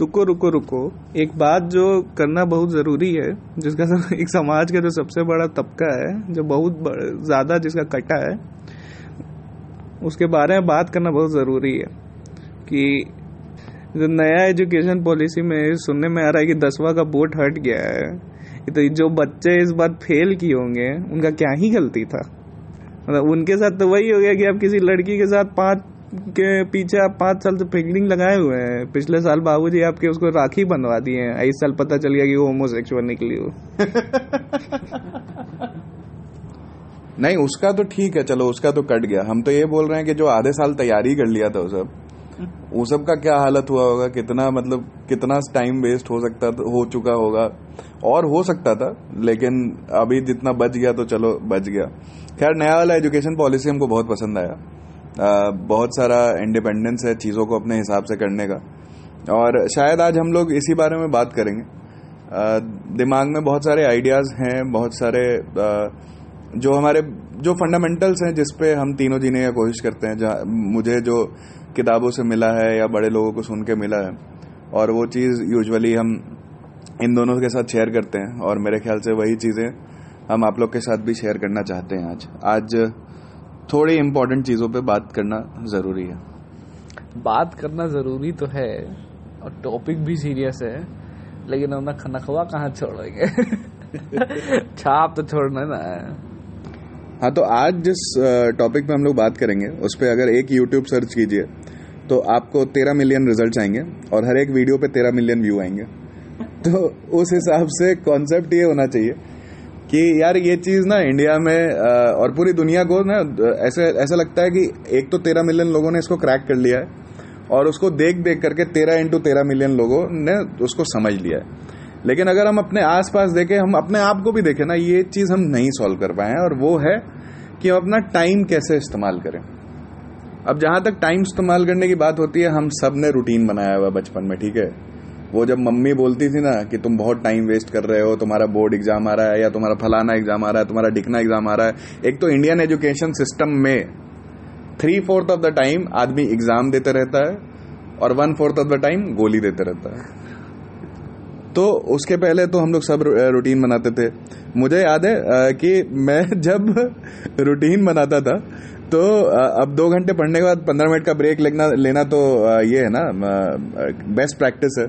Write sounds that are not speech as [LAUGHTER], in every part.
रुको रुको रुको। एक बात जो करना बहुत ज़रूरी है, जिसका एक समाज का जो सबसे बड़ा तबका है, जो बहुत ज़्यादा जिसका कटा है, उसके बारे में बात करना बहुत ज़रूरी है। कि जो नया एजुकेशन पॉलिसी में सुनने में आ रहा है कि दसवा का बोर्ड हट गया है तो जो बच्चे इस बार फेल किए होंगे, उनका क्या ही गलती था? मतलब उनके साथ तो वही हो गया कि आप किसी लड़की के साथ पाँच के पीछे आप पाँच साल से फिगलिंग लगाए हुए हैं। पिछले साल बाबूजी आपके उसको राखी बनवा दिए हैं। इस साल पता चल गया कि वो होमोसेक्सुअल निकली हो। [LAUGHS] नहीं, उसका तो ठीक है, चलो, उसका तो कट गया। हम तो ये बोल रहे हैं कि जो आधे साल तैयारी कर लिया था वो सब वो सब का क्या हालत हुआ होगा? कितना मतलब कितना टाइम वेस्ट हो सकता हो चुका होगा? और हो सकता था, लेकिन अभी जितना बच गया तो चलो, बच गया। खैर, नया वाला एजुकेशन पॉलिसी हमको बहुत पसंद आया। बहुत सारा इंडिपेंडेंस है चीज़ों को अपने हिसाब से करने का। और शायद आज हम लोग इसी बारे में बात करेंगे। दिमाग में बहुत सारे आइडियाज़ हैं, बहुत सारे जो हमारे, जो फंडामेंटल्स हैं जिस पे हम तीनों जीने की कोशिश करते हैं, जहाँ मुझे जो किताबों से मिला है या बड़े लोगों को सुन के मिला है, और वो चीज़ यूजुअली हम इन दोनों के साथ शेयर करते हैं, और मेरे ख्याल से वही चीज़ें हम आप लोग के साथ भी शेयर करना चाहते हैं आज। आज थोड़ी इम्पोर्टेंट चीज़ों पे बात करना ज़रूरी है। बात करना ज़रूरी तो है और टॉपिक भी सीरियस है लेकिन अपना खनखवा कहाँ छोड़ेंगे? [LAUGHS] छाप तो छोड़ना ना। है हाँ तो आज जिस टॉपिक पे हम लोग बात करेंगे उस पर अगर एक यूट्यूब सर्च कीजिए तो आपको तेरह मिलियन रिज़ल्ट आएँगे और हर एक वीडियो पे तेरह मिलियन व्यू आएँगे। तो उस हिसाब से कॉन्सेप्ट ये होना चाहिए कि यार ये चीज़ ना इंडिया में और पूरी दुनिया को ना ऐसे, ऐसा लगता है कि एक तो तेरह मिलियन लोगों ने इसको क्रैक कर लिया है और उसको देख देख करके तेरह इंटू तेरह मिलियन लोगों ने उसको समझ लिया है। लेकिन अगर हम अपने आसपास देखें, हम अपने आप को भी देखें ना, ये चीज़ हम नहीं सॉल्व कर पाए हैं और वो है कि हम अपना टाइम कैसे इस्तेमाल करें। अब जहाँ तक टाइम इस्तेमाल करने की बात होती है, हम सबने रूटीन बनाया हुआ बचपन में, ठीक है? वो जब मम्मी बोलती थी ना कि तुम बहुत टाइम वेस्ट कर रहे हो, तुम्हारा बोर्ड एग्ज़ाम आ रहा है या तुम्हारा फलाना एग्ज़ाम आ रहा है, तुम्हारा डिकना एग्ज़ाम आ रहा है, एक तो इंडियन एजुकेशन सिस्टम में three fourth of the time आदमी एग्ज़ाम देते रहता है और one fourth of the time गोली देते रहता है। तो उसके पहले तो हम लोग सब रूटीन बनाते थे। मुझे याद है कि मैं [LAUGHS] जब रूटीन बनाता था तो अब दो घंटे पढ़ने के बाद पंद्रह मिनट का ब्रेक लेना लेना तो ये है ना बेस्ट प्रैक्टिस है।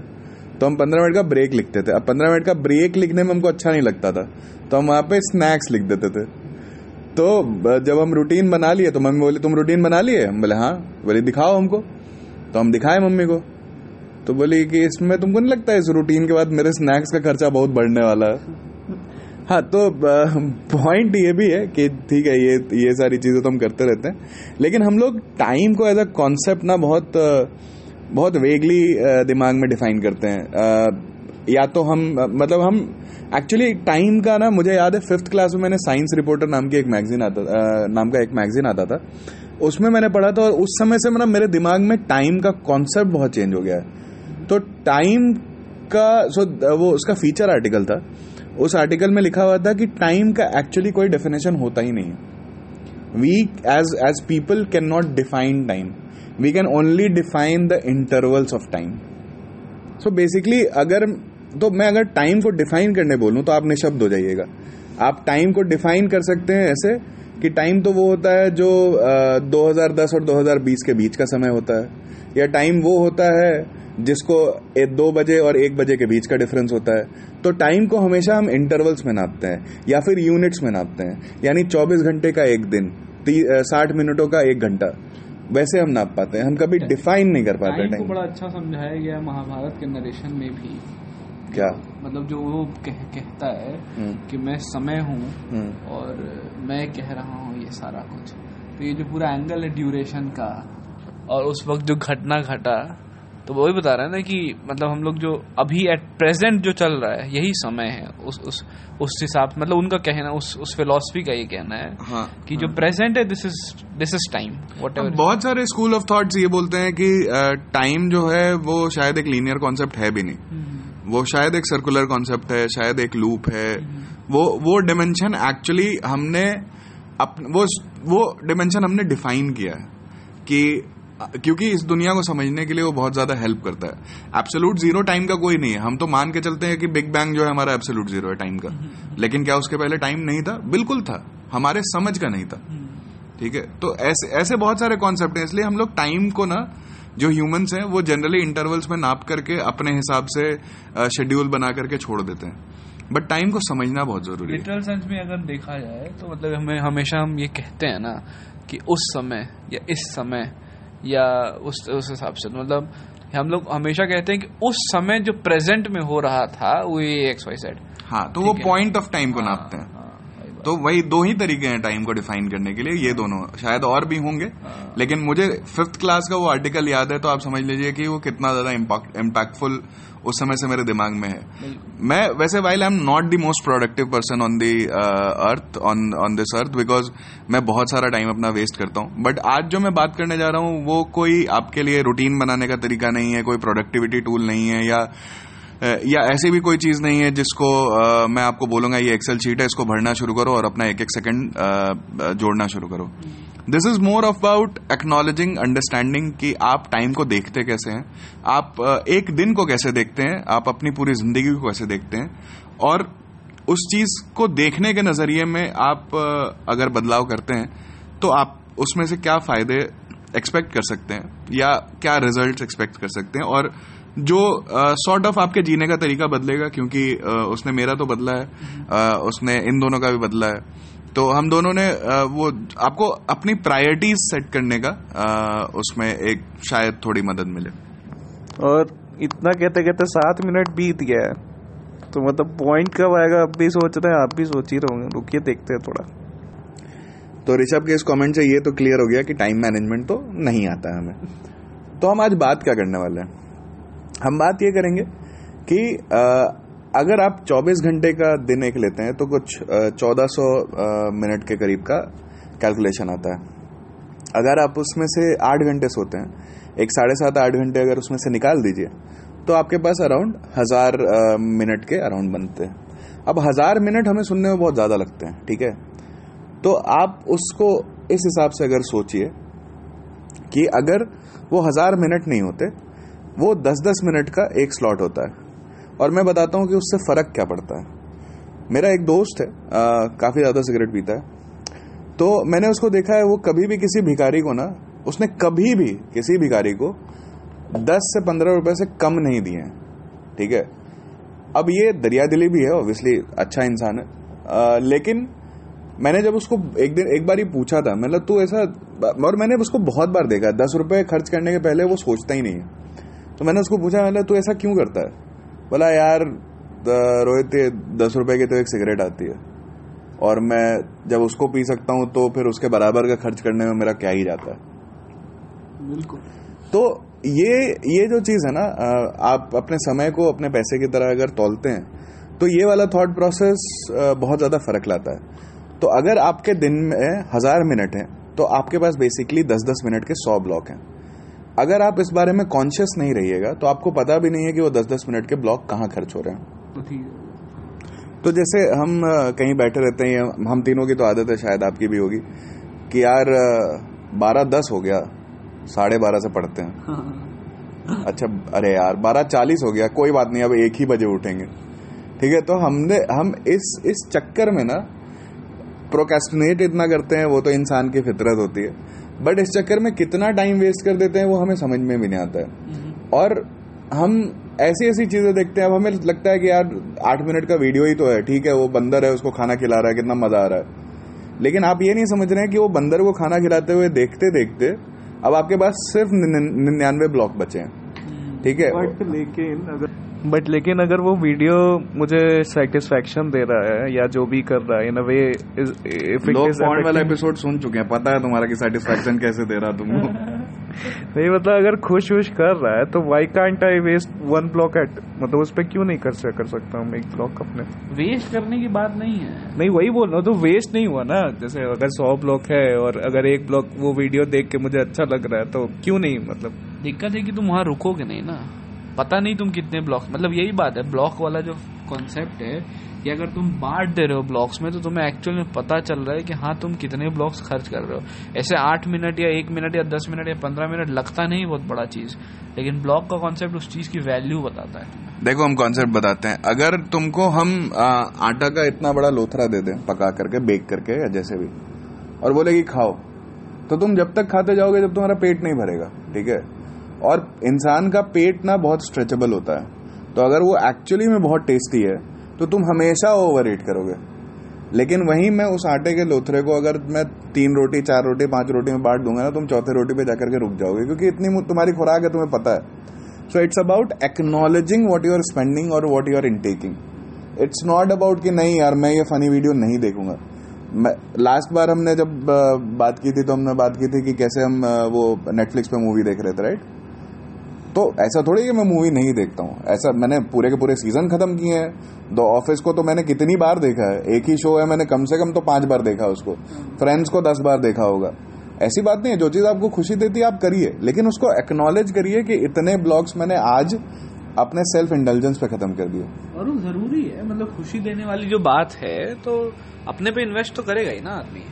तो हम पंद्रह मिनट का ब्रेक लिखते थे। अब पंद्रह मिनट का ब्रेक लिखने में हमको अच्छा नहीं लगता था। तो हम वहाँ पे स्नैक्स लिख देते थे। तो जब हम रूटीन बना लिए तो मम्मी बोली, तुम रूटीन बना लिए? हम बोले हाँ। बोले, दिखाओ हमको। तो हम दिखाए मम्मी को। तो बोली कि, इसमें तुमको नहीं लगता है इस रूटीन के बाद मेरे स्नैक्स का खर्चा बहुत बढ़ने वाला है? हाँ तो पॉइंट ये भी है कि ठीक है, ये ये सारी चीज़ें तो हम करते रहते हैं। लेकिन हम लोग टाइम को एज अ कॉन्सेप्ट ना बहुत बहुत वेगली दिमाग में डिफाइन करते हैं। या तो हम मतलब हम एक्चुअली टाइम का ना, मुझे याद है फिफ्थ क्लास में मैंने साइंस रिपोर्टर नाम की एक मैगजीन आता नाम का एक मैगजीन आता था। उसमें मैंने पढ़ा था और उस समय से मतलब मेरे दिमाग में टाइम का कॉन्सेप्ट बहुत चेंज हो गया है। तो टाइम का सो वो उसका फीचर आर्टिकल था। उस आर्टिकल में लिखा हुआ था कि टाइम का एक्चुअली कोई डेफिनेशन होता ही नहीं है। We as as people can not define time we can only define the intervals of time so basically अगर तो मैं अगर टाइम को डिफाइन करने बोलूँ तो आप निशब्द हो जाइएगा। आप टाइम को डिफाइन कर सकते हैं ऐसे कि टाइम तो वो होता है जो आ, 2010 और 2020 के बीच का समय होता है। या टाइम वो होता है जिसको दो बजे और एक बजे के बीच का डिफरेंस होता है। तो टाइम को हमेशा हम इंटरवल्स में नापते हैं या फिर यूनिट्स में नापते हैं। यानी 24 घंटे का एक दिन साठ मिनटों का एक घंटा। वैसे हम नाप पाते हैं हम कभी डिफाइन नहीं कर पाते टाइम को बड़ा अच्छा समझाया गया महाभारत के नरेशन में भी। क्या? मतलब जो वो कह, कहता है हम्म। कि मैं समय हूँ हम्म। और मैं कह रहा हूँ ये सारा कुछ। तो ये जो पूरा एंगल है ड्यूरेशन का और उस वक्त जो घटना घटा तो वही बता रहा है ना कि मतलब हम लोग जो अभी एट प्रेजेंट जो चल रहा है यही समय है उस उस उस हिसाब मतलब उनका कहना उस उस फिलोसफी का ये कहना है हाँ, कि हाँ. जो प्रेजेंट है this is this is time what बहुत सारे स्कूल ऑफ़ थॉट्स ये बोलते हैं कि टाइम जो है वो शायद एक लीनियर कॉन्सेप्ट है भी नहीं हम्म। वो शायद एक सर्कुलर कॉन्सेप्ट है शायद एक लूप है हम्म। वो वो डिमेंशन एक्चुअली हमने अप, वो वो डिमेंशन हमने डिफाइन किया है कि क्योंकि इस दुनिया को समझने के लिए वो बहुत ज़्यादा हेल्प करता है। एब्सोलूट ज़ीरो टाइम का कोई नहीं है। हम तो मान के चलते हैं कि बिग बैंग जो है हमारा एब्सोलूट ज़ीरो है टाइम का। लेकिन क्या उसके पहले टाइम नहीं था? बिल्कुल था। हमारे समझ का नहीं था। ठीक है? तो ऐसे ऐसे बहुत सारे कॉन्सेप्ट हैं। इसलिए हम लोग टाइम को ना, जो ह्यूमंस हैं, वो जनरली इंटरवल्स में नाप करके अपने हिसाब से शेड्यूल बना करके छोड़ देते हैं। बट टाइम को समझना बहुत ज़रूरी है। लिटरल सेंस में अगर देखा जाए तो मतलब हमें, हमेशा हम ये कहते हैं ना, कि उस समय या इस समय या उस उस हिसाब से। मतलब हम लोग हमेशा कहते हैं कि उस समय जो प्रेजेंट में हो रहा था वो ये एक्स वाई सेट हाँ तो वो पॉइंट ऑफ़ टाइम को नापते हैं। तो वही दो ही तरीके हैं टाइम को डिफाइन करने के लिए ये दोनों। शायद और भी होंगे लेकिन मुझे फिफ्थ क्लास का वो आर्टिकल याद है तो आप समझ लीजिए कि वो कितना ज़्यादा इम्पैक्टफुल उस समय से मेरे दिमाग में है। मैं वैसे while I am not the most productive person on the earth on on this earth because मैं बहुत सारा टाइम अपना वेस्ट करता हूँ। बट आज जो मैं बात करने जा रहा हूँ वो कोई आपके लिए रूटीन बनाने का तरीका नहीं है कोई प्रोडक्टिविटी टूल नहीं है या या ऐसी भी कोई चीज़ नहीं है जिसको आ, मैं आपको बोलूँगा ये एक्सेल शीट है इसको भरना शुरू करो और अपना एक एक सेकंड जोड़ना शुरू करो। This is more about acknowledging understanding कि आप टाइम को देखते कैसे हैं। आप एक दिन को कैसे देखते हैं? आप अपनी पूरी ज़िंदगी को कैसे देखते हैं? और उस चीज़ को देखने के नज़रिए में आप अगर बदलाव करते हैं तो आप उसमें से क्या फ़ायदे एक्सपेक्ट कर सकते हैं? या क्या रिज़ल्ट एक्सपेक्ट कर सकते हैं? और जो सॉर्ट ऑफ़ आपके जीने का तरीका बदलेगा क्योंकि uh, उसने मेरा तो बदला है uh, उसने इन दोनों का भी बदला है। तो हम दोनों ने uh, वो आपको अपनी प्रायोरिटीज सेट करने का उसमें एक शायद थोड़ी मदद मिले। और इतना कहते कहते सात मिनट बीत गया है तो मतलब पॉइंट कब आएगा अब भी सोच रहे हैं आप भी सोच ही रहोगे रुकिए देखते हैं थोड़ा। तो ऋषभ के इस कमेंट से ये तो क्लियर हो गया कि टाइम मैनेजमेंट तो नहीं आता है हमें। तो हम आज बात क्या करने वाले हैं? हम बात ये करेंगे कि आ, अगर आप 24 घंटे का दिन एक लेते हैं तो कुछ चौदह सौ मिनट के करीब का कैलकुलेशन आता है। अगर आप उसमें से आठ घंटे सोते हैं, एक साढ़े सात, आठ घंटे अगर उसमें से निकाल दीजिए तो आपके पास अराउंड हज़ार मिनट के अराउंड बनते हैं। अब हज़ार मिनट हमें सुनने में बहुत ज़्यादा लगते हैं, ठीक है? तो आप उसको इस हिसाब से अगर सोचिए कि अगर वो हज़ार मिनट नहीं होते, वो दस दस मिनट का एक स्लॉट होता है। और मैं बताता हूँ कि उससे फ़र्क क्या पड़ता है। मेरा एक दोस्त है काफ़ी ज़्यादा सिगरेट पीता है। तो मैंने उसको देखा है वो कभी भी किसी भिखारी को ना उसने कभी भी किसी भिखारी को दस से पंद्रह रुपए से कम नहीं दिए हैं ठीक है? अब ये दरिया दिली भी है ऑब्वियसली अच्छा इंसान है। आ, लेकिन मैंने जब उसको एक दिन एक बार ही पूछा था मतलब तू ऐसा और मैंने उसको बहुत बार देखा दस रुपए खर्च करने के पहले वो सोचता ही नहीं है। तो मैंने उसको पूछा मतलब तू ऐसा क्यों करता है? बोला यार रोहित दस रुपए की तो एक सिगरेट आती है। और मैं जब उसको पी सकता हूँ तो फिर उसके बराबर का खर्च करने में मेरा क्या ही जाता है? बिल्कुल। तो ये ये जो चीज़ है ना आप अपने समय को अपने पैसे की तरह अगर तोलते हैं तो ये वाला थॉट प्रोसेस बहुत ज़्यादा फ़र्क लाता है। तो अगर आपके दिन में हज़ार मिनट है तो आपके पास बेसिकली दस दस मिनट के सौ ब्लॉक हैं। अगर आप इस बारे में कॉन्शियस नहीं रहिएगा तो आपको पता भी नहीं है कि वो दस दस मिनट के ब्लॉक कहाँ खर्च हो रहे हैं। तो तो जैसे हम कहीं बैठे रहते हैं हम तीनों की तो आदत है शायद आपकी भी होगी कि यार बारह दस हो गया साढ़े बारह से पढ़ते हैं। हाँ। अच्छा अरे यार बारह चालीस हो गया कोई बात नहीं अब एक ही बजे उठेंगे। ठीक है तो हमने हम इस इस चक्कर में ना प्रोकेस्टिनेट इतना करते हैं वो तो इंसान की फितरत होती है। बट इस चक्कर में कितना टाइम वेस्ट कर देते हैं वो हमें समझ में भी नहीं आता है हम्म। और हम ऐसी ऐसी चीज़ें देखते हैं अब हमें लगता है कि यार आठ मिनट का वीडियो ही तो है ठीक है वो बंदर है उसको खाना खिला रहा है कितना मज़ा आ रहा है लेकिन आप ये नहीं समझ रहे हैं कि वो बंदर को खाना खिलाते हुए देखते देखते अब आपके पास सिर्फ़ निन्यानवे ब्लॉक बचे हैं हम्म। ठीक है लेकिन अगर बट लेकिन अगर वो वीडियो मुझे सेटिस्फेक्शन दे रहा है या जो भी कर रहा है इन अ वे लोग वाला एपिसोड सुन चुके हैं पता है तुम्हारा कि सेटिस्फेक्शन कैसे दे रहा तुमको [LAUGHS] नहीं मतलब अगर खुश खुश कर रहा है तो why can't I waste one block at मतलब उस पर क्यों नहीं कर कर सकता हूँ एक ब्लॉक अपने? वेस्ट करने की बात नहीं है। नहीं वही बोल रहा हूँ तो वेस्ट नहीं हुआ ना। जैसे अगर सौ ब्लॉक है और अगर एक ब्लॉक वो वीडियो देख के मुझे अच्छा लग रहा है तो क्यों नहीं मतलब? दिक्कत है कि तुम वहाँ रुकोगे नहीं ना। पता नहीं तुम कितने ब्लॉक मतलब यही बात है ब्लॉक वाला जो कॉन्सेप्ट है कि अगर तुम बांट दे रहे हो ब्लॉक्स में तो तुम्हें एक्चुअल में पता चल रहा है कि हाँ तुम कितने ब्लॉक्स खर्च कर रहे हो। ऐसे आठ मिनट या एक मिनट या दस मिनट या पंद्रह मिनट लगता नहीं बहुत बड़ा चीज़। लेकिन ब्लॉक का कॉन्सेप्ट उस चीज़ की वैल्यू बताता है देखो हम कॉन्सेप्ट बताते हैं। अगर तुमको हम आ, आटा का इतना बड़ा लोथरा दे दें पका करके बेक करके या जैसे भी और बोले कि खाओ तो तुम जब तक खाते जाओगे जब तुम्हारा पेट नहीं भरेगा ठीक है? और इंसान का पेट ना बहुत स्ट्रेचेबल होता है। तो अगर वो एक्चुअली में बहुत टेस्टी है तो तुम हमेशा ओवर ईट करोगे। लेकिन वहीं मैं उस आटे के लोथरे को अगर मैं तीन रोटी, चार रोटी, पाँच रोटी में बांट दूँगा ना, तुम चौथे रोटी पे जाकर के रुक जाओगे, क्योंकि इतनी तुम्हारी खुराक है, तुम्हें पता है। So it's about acknowledging what you are spending और what you are intaking it's not about कि नहीं यार, मैं ये फनी वीडियो नहीं देखूँगा। लास्ट बार हमने जब बात की थी तो हमने बात की थी कि कैसे हम वो नेटफ्लिक्स पे मूवी देख रहे थे राइट तो ऐसा थोड़ी कि मैं मूवी नहीं देखता हूँ। ऐसा मैंने पूरे के पूरे सीज़न खत्म किए हैं। द ऑफ़िस को तो मैंने कितनी बार देखा है? एक ही शो है, मैंने कम से कम तो पाँच बार देखा उसको। फ्रेंड्स को दस बार देखा होगा। ऐसी बात नहीं है, जो चीज़ आपको खुशी देती है, आप करिए। लेकिन उसको एक्नॉलेज करिए कि इतने ब्लॉग्स मैंने आज अपने सेल्फ इंटेलिजेंस पे खत्म कर दिए। और वो ज़रूरी है। मतलब खुशी देने वाली जो बात है तो अपने पे इन्वेस्ट तो करेगा ही ना आदमी।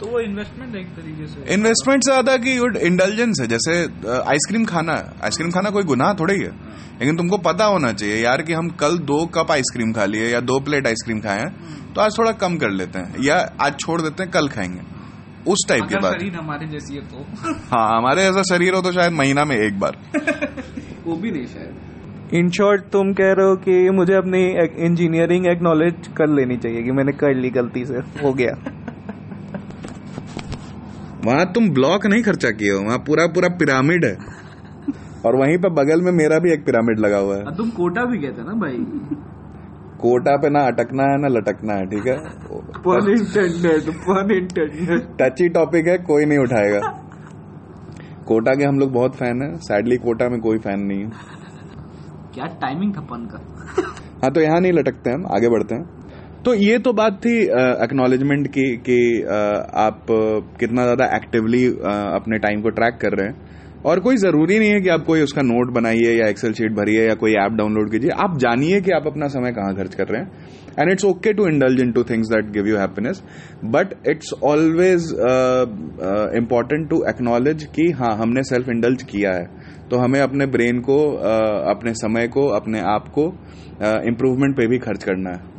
तो वो इन्वेस्टमेंट एक तरीके से इन्वेस्टमेंट से ज़्यादा की इंटेलिजेंस है जैसे आइसक्रीम खाना आइसक्रीम खाना कोई गुनाह थोड़ा ही। है। लेकिन तुमको पता होना चाहिए यार कि हम कल दो कप आइसक्रीम खा लिए या दो प्लेट आइसक्रीम खाए हैं तो आज थोड़ा कम कर लेते हैं। या आज छोड़ देते हैं कल खाएँगे। उस टाइप की बात हमारे जैसी है तो। [LAUGHS] हाँ हमारे जैसा शरीर हो तो शायद महीना में एक बार। [LAUGHS] वो भी नहीं शायद। इन शॉर्ट तुम कह रहे हो कि मुझे अपनी इंजीनियरिंग एक्नॉलेज कर लेनी चाहिए कि मैंने कर ली गलती से हो गया। वहाँ तुम ब्लॉक नहीं खर्चा किए हो वहाँ पूरा पूरा पिरामिड है। और वहीं पे बगल में मेरा भी एक पिरामिड लगा हुआ है। तुम कोटा भी कहते ना भाई? कोटा पे ना अटकना है ना लटकना है ठीक है? पन इंटेंडेड पन इंटेंडेड टची टॉपिक है कोई नहीं उठाएगा। कोटा के हम लोग बहुत फ़ैन है सैडली कोटा में कोई फ़ैन नहीं है। क्या टाइमिंग था पन का? हाँ तो यहाँ नहीं लटकते हम आगे बढ़ते हैं। तो ये तो बात थी एक्नॉलेजमेंट की कि आप कितना ज़्यादा एक्टिवली अपने टाइम को ट्रैक कर रहे हैं। और कोई ज़रूरी नहीं है कि आप कोई उसका नोट बनाइए या एक्सेल शीट भरिए या कोई ऐप डाउनलोड कीजिए। आप जानिए कि आप अपना समय कहाँ खर्च कर रहे हैं। And it's okay to indulge in to things that give you happiness but it's always important to acknowledge कि हाँ हमने सेल्फ इंडल्ज किया है। तो हमें अपने ब्रेन को uh, अपने समय को अपने आप को इम्प्रूवमेंट uh, पे भी खर्च करना है।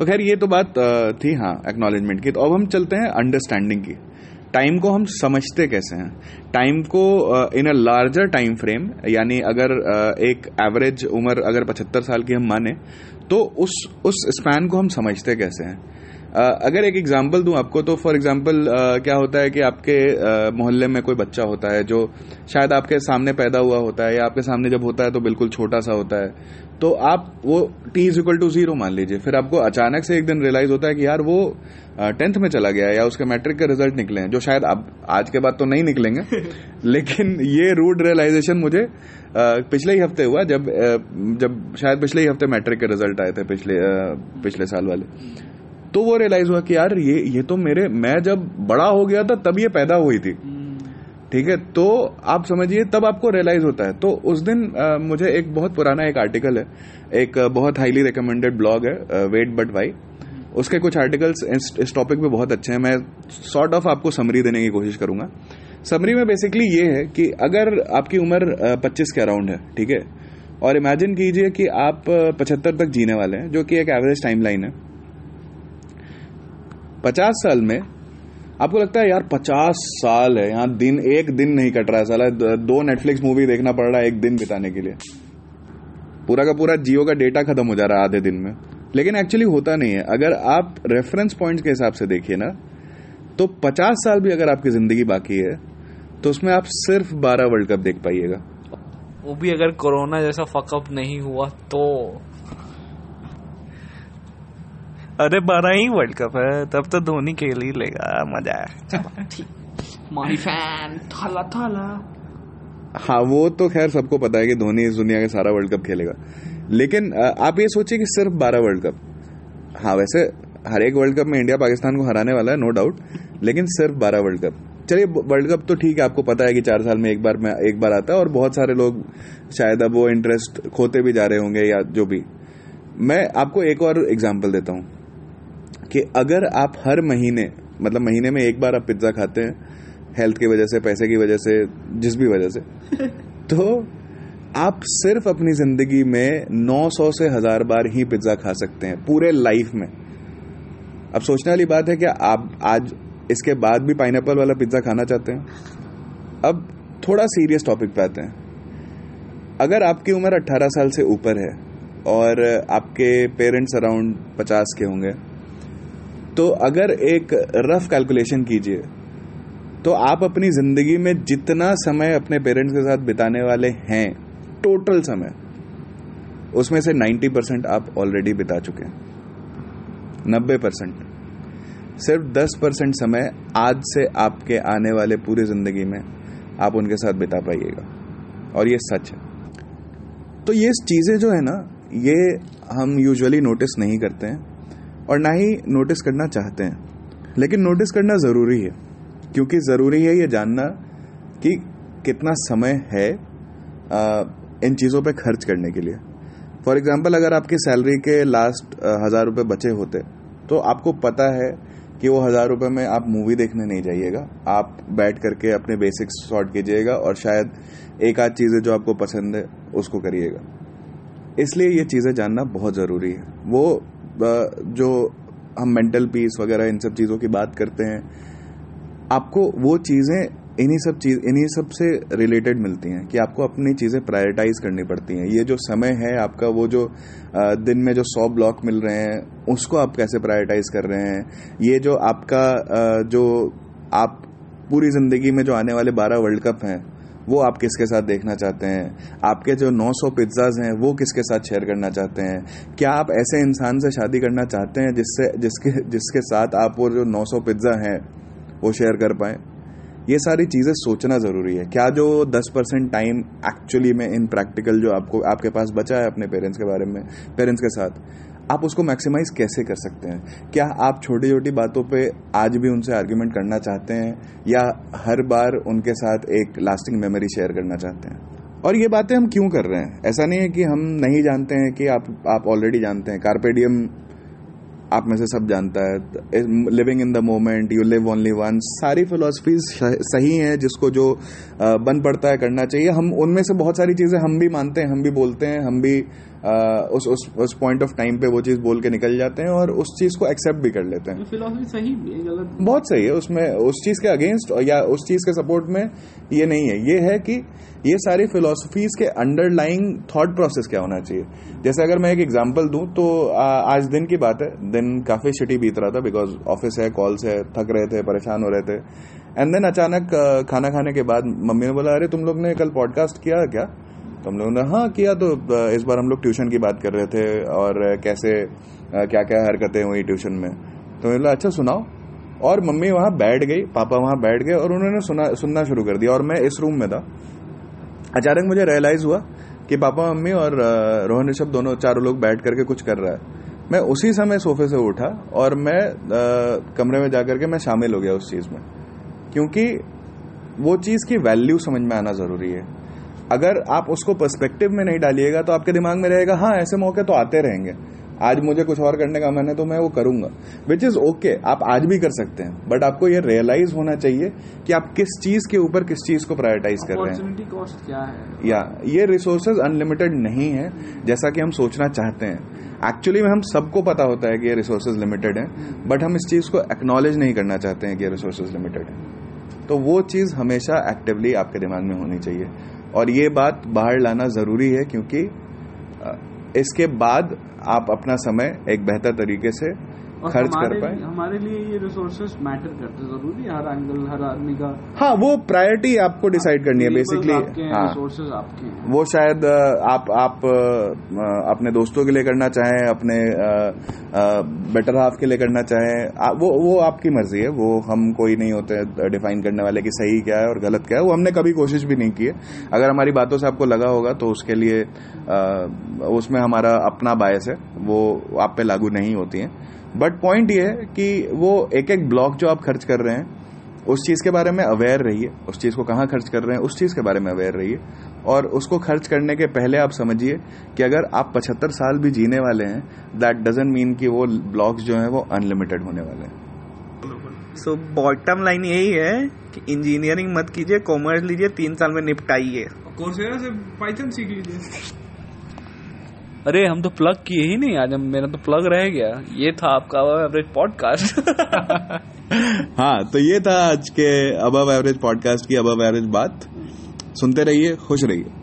तो खैर ये तो बात थी हाँ एक्नॉलेजमेंट की। तो अब हम चलते हैं अंडरस्टैंडिंग की। टाइम को हम समझते कैसे हैं? टाइम को in a larger time frame यानी अगर uh, एक एवरेज उम्र अगर पचहत्तर साल की हम माने तो उस उस स्पैन को हम समझते कैसे हैं? अगर एक एग्ज़ाम्पल दूँ आपको तो फॉर एग्ज़ाम्पल क्या होता है कि आपके मोहल्ले में कोई बच्चा होता है जो शायद आपके सामने पैदा हुआ होता है या आपके सामने जब होता है तो बिल्कुल छोटा सा होता है। तो आप वो T is equal to zero मान लीजिए। फिर आपको अचानक से एक दिन रियलाइज़ होता है कि यार वो टेंथ में चला गया या उसके मैट्रिक के रिज़ल्ट निकले हैं जो शायद अब आज के बाद तो नहीं निकलेंगे। [LAUGHS] लेकिन ये रूड रियलाइजेशन मुझे पिछले ही हफ़्ते हुआ जब जब शायद पिछले ही हफ़्ते मैट्रिक के रिज़ल्ट आए थे पिछले पिछले साल वाले। तो वो रियलाइज़ हुआ कि यार ये ये तो मेरे मैं जब बड़ा हो गया था तब ये पैदा हुई थी। ठीक है? तो आप समझिए तब आपको रियलाइज़ होता है। तो उस दिन आ, मुझे एक बहुत पुराना एक आर्टिकल है। एक बहुत हाईली रिकमेंडेड ब्लॉग है वेट बट वाई उसके कुछ आर्टिकल्स इस, इस टॉपिक पे बहुत अच्छे हैं। मैं सॉर्ट ऑफ़ आपको समरी देने की कोशिश करूँगा। समरी में बेसिकली ये है कि अगर आपकी उम्र पच्चीस के अराउंड है ठीक है? और इमेजिन कीजिए कि आप पचहत्तर तक जीने वाले हैं जो कि एक एवरेज टाइम लाइन है। पचास साल में, आपको लगता है, यार, पचास साल है, यहाँ दिन, एक दिन नहीं कट रहा है, साला, दो नेटफ्लिक्स मूवी देखना पड़ रहा है एक दिन बिताने के लिए. पूरा का पूरा जियो का डेटा खत्म हो जा रहा है आधे दिन में। लेकिन एक्चुअली होता नहीं है। अगर आप रेफरेंस पॉइंट्स के हिसाब से देखिए ना तो पचास साल भी अगर आपकी ज़िंदगी बाकी है तो उसमें आप सिर्फ़ बारह वर्ल्ड कप देख पाइएगा। वो भी अगर कोरोना जैसा फकअप नहीं हुआ तो अरे बारह ही वर्ल्ड कप है तब तो धोनी खेल ही लेगा मज़ा है। My fan Thala Thala. हाँ वो तो खैर सबको पता है कि धोनी इस दुनिया के सारा वर्ल्ड कप खेलेगा। लेकिन आप ये सोचिए कि सिर्फ़ बारह वर्ल्ड कप। हाँ वैसे हर एक वर्ल्ड कप में इंडिया पाकिस्तान को हराने वाला है नो डाउट लेकिन सिर्फ़ बारह वर्ल्ड कप। चलिए वर्ल्ड कप तो ठीक है आपको पता है कि चार साल में एक बार में एक बार आता है और बहुत सारे लोग शायद अब वो इंटरेस्ट खोते भी जा रहे होंगे या जो भी। मैं आपको एक और एग्ज़ाम्पल देता हूँ। कि अगर आप हर महीने मतलब महीने में एक बार आप पिज्जा खाते हैं हेल्थ की वजह से पैसे की वजह से जिस भी वजह से [LAUGHS] तो आप सिर्फ़ अपनी ज़िंदगी में 900 से हज़ार बार ही पिज्जा खा सकते हैं पूरे लाइफ में। अब सोचने वाली बात है कि आप आज इसके बाद भी पाइन वाला पिज्जा खाना चाहते हैं? अब थोड़ा सीरियस टॉपिक पे आते हैं। अगर आपकी उम्र 18 साल से ऊपर है और आपके पेरेंट्स अराउंड 50 के होंगे तो अगर एक रफ कैलकुलेशन कीजिए तो आप अपनी ज़िंदगी में जितना समय अपने पेरेंट्स के साथ बिताने वाले हैं टोटल समय, उसमें से 90 परसेंट आप ऑलरेडी बिता चुके हैं। 90 परसेंट सिर्फ़ 10 परसेंट समय आज से आपके आने वाले पूरी ज़िंदगी में आप उनके साथ बिता पाइएगा। और ये सच है। तो ये चीज़ें जो है ना, ये हम यूजुअली नोटिस नहीं करते हैं। और ना ही नोटिस करना चाहते हैं। लेकिन नोटिस करना ज़रूरी है, क्योंकि ज़रूरी है ये जानना कि कितना समय है इन चीज़ों पे खर्च करने के लिए। फॉर एग्ज़ाम्पल अगर आपकी सैलरी के लास्ट हज़ार रुपये बचे होते तो आपको पता है कि वो हज़ार रुपए में आप मूवी देखने नहीं जाइएगा। आप बैठ करके अपने बेसिक्स सॉर्ट कीजिएगा और शायद एक आध चीज़ें जो आपको पसंद है, उसको करिएगा। इसलिए ये चीज़ें जानना बहुत ज़रूरी है। वो जो हम मेंटल पीस वगैरह, इन सब चीज़ों की बात करते हैं, आपको वो चीज़ें, इन्हीं सब चीज़, इन्हीं सबसे रिलेटेड मिलती हैं, कि आपको अपनी चीज़ें प्रायोरिटाइज करनी पड़ती हैं। ये जो समय है आपका, वो जो दिन में जो सौ ब्लॉक मिल रहे हैं, उसको आप कैसे प्रायोरिटाइज कर रहे हैं? ये जो आपका जो आप पूरी ज़िंदगी में जो आने वाले बारह वर्ल्ड कप हैं वो आप किसके साथ देखना चाहते हैं? आपके जो 900 पिज्जाज हैं, वो किसके साथ शेयर करना चाहते हैं? क्या आप ऐसे इंसान से शादी करना चाहते हैं जिससे, जिसके जिसके साथ आप वो जो 900 पिज्जा हैं, वो शेयर कर पाए? ये सारी चीज़ें सोचना ज़रूरी है। क्या जो 10 परसेंट टाइम एक्चुअली में इन प्रैक्टिकल जो आपको, आपके पास बचा है अपने पेरेंट्स के बारे में पेरेंट्स के साथ? आप उसको मैक्सिमाइज कैसे कर सकते हैं? क्या आप छोटी छोटी बातों पे आज भी उनसे आर्ग्यूमेंट करना चाहते हैं? या हर बार उनके साथ एक लास्टिंग मेमोरी शेयर करना चाहते हैं? और ये बातें हम क्यों कर रहे हैं? ऐसा नहीं है कि हम नहीं जानते हैं कि आप आप ऑलरेडी जानते हैं। कार्पेडियम आप में से सब जानता है। Living in the moment you live only one सारी फिलोसफीज सही हैं जिसको जो बन पड़ता है करना चाहिए। हम उनमें से बहुत सारी चीज़ें हम भी मानते हैं, हम भी बोलते हैं, हम भी उस उस उस पॉइंट ऑफ़ टाइम पे वो चीज़ बोल के निकल जाते हैं और उस चीज़ को एक्सेप्ट भी कर लेते हैं। फिलोसफी सही भी है गलत बहुत सही है उसमें उस चीज़ के अगेंस्ट या उस चीज़ के सपोर्ट में ये नहीं है। ये है कि ये सारी फिलोसफीज के अंडरलाइंग थॉट प्रोसेस क्या होना चाहिए। जैसे अगर मैं एक एग्ज़ाम्पल दूँ तो आज दिन की बात है। दिन काफ़ी सिटी बीत रहा था बिकॉज़ ऑफ़िस है कॉल्स है थक रहे थे परेशान हो रहे थे। एंड देन अचानक खाना खाने के बाद मम्मी ने बोला अरे तुम लोग ने कल पॉडकास्ट किया क्या? तो हम लोगों ने हाँ किया तो इस बार हम लोग ट्यूशन की बात कर रहे थे और कैसे क्या क्या हरकतें हुई ट्यूशन में। तो मैंने बोला अच्छा सुनाओ। और मम्मी वहाँ बैठ गई पापा वहाँ बैठ गए और उन्होंने सुना सुनना शुरू कर दिया और मैं इस रूम में था। अचानक मुझे रियलाइज़ हुआ कि पापा मम्मी और रोहन ऋषभ दोनों चारों लोग बैठ करके कुछ कर रहा है। मैं उसी समय सोफे से उठा और मैं आ, कमरे में जाकर के मैं शामिल हो गया उस चीज़ में। क्योंकि वो चीज़ की वैल्यू समझ में आना ज़रूरी है। अगर आप उसको पर्सपेक्टिव में नहीं डालिएगा तो आपके दिमाग में रहेगा हाँ ऐसे मौके तो आते रहेंगे। आज मुझे कुछ और करने का मन है तो मैं वो करूँगा। विच इज़ ओके आप आज भी कर सकते हैं। बट आपको ये रियलाइज़ होना चाहिए कि आप किस चीज़ के ऊपर किस चीज़ को प्रायोरिटाइज कर रहे हैं। कॉस्ट क्या है? या ये रिसोर्सेज अनलिमिटेड नहीं है जैसा कि हम सोचना चाहते हैं। एक्चुअली में हम सबको पता होता है कि ये रिसोर्सेज लिमिटेड है बट हम इस चीज़ को एक्नॉलेज नहीं करना चाहते हैं कि ये रिसोर्सेज लिमिटेड है। तो वो चीज़ हमेशा एक्टिवली आपके दिमाग में होनी चाहिए। और ये बात बाहर लाना ज़रूरी है क्योंकि इसके बाद आप अपना समय एक बेहतर तरीके से खर्च कर पाए। हमारे लिए ये रिसोर्सेज मैटर करते ज़रूरी हर एंगल हर आदमी का हाँ वो प्रायोरिटी आपको डिसाइड करनी है बेसिकली हाँ रिसोर्सेज आपके हैं। वो शायद आप आप अपने दोस्तों के लिए करना चाहें अपने बेटर हाफ़ के लिए करना चाहें वो वो आपकी मर्ज़ी है। वो हम कोई नहीं होते डिफाइन करने वाले कि सही क्या है और गलत क्या है। वो हमने कभी कोशिश भी नहीं की है। अगर हमारी बातों से आपको लगा होगा तो उसके लिए उसमें हमारा अपना बायस है। वो आप पे लागू नहीं होती है। बट पॉइंट ये है कि वो एक एक ब्लॉक जो आप खर्च कर रहे हैं उस चीज़ के बारे में अवेयर रहिए। उस चीज़ को कहाँ खर्च कर रहे हैं उस चीज़ के बारे में अवेयर रहिए। और उसको खर्च करने के पहले आप समझिए कि अगर आप पचहत्तर साल भी जीने वाले हैं दैट डजेंट मीन कि वो ब्लॉक्स जो हैं वो अनलिमिटेड होने वाले हैं। सो बॉटम लाइन यही है कि इंजीनियरिंग मत कीजिए कॉमर्स लीजिए तीन साल में निपटाइए। कोर्सेरा से पाइथन सीख लीजिए। अरे, हम तो प्लग किए ही नहीं आज, हम मेरा तो प्लग रह गया। ये था आपका एवरेज पॉडकास्ट [LAUGHS] हाँ तो ये था आज के अबव एवरेज पॉडकास्ट की अबव एवरेज बात। सुनते रहिए, खुश रहिए।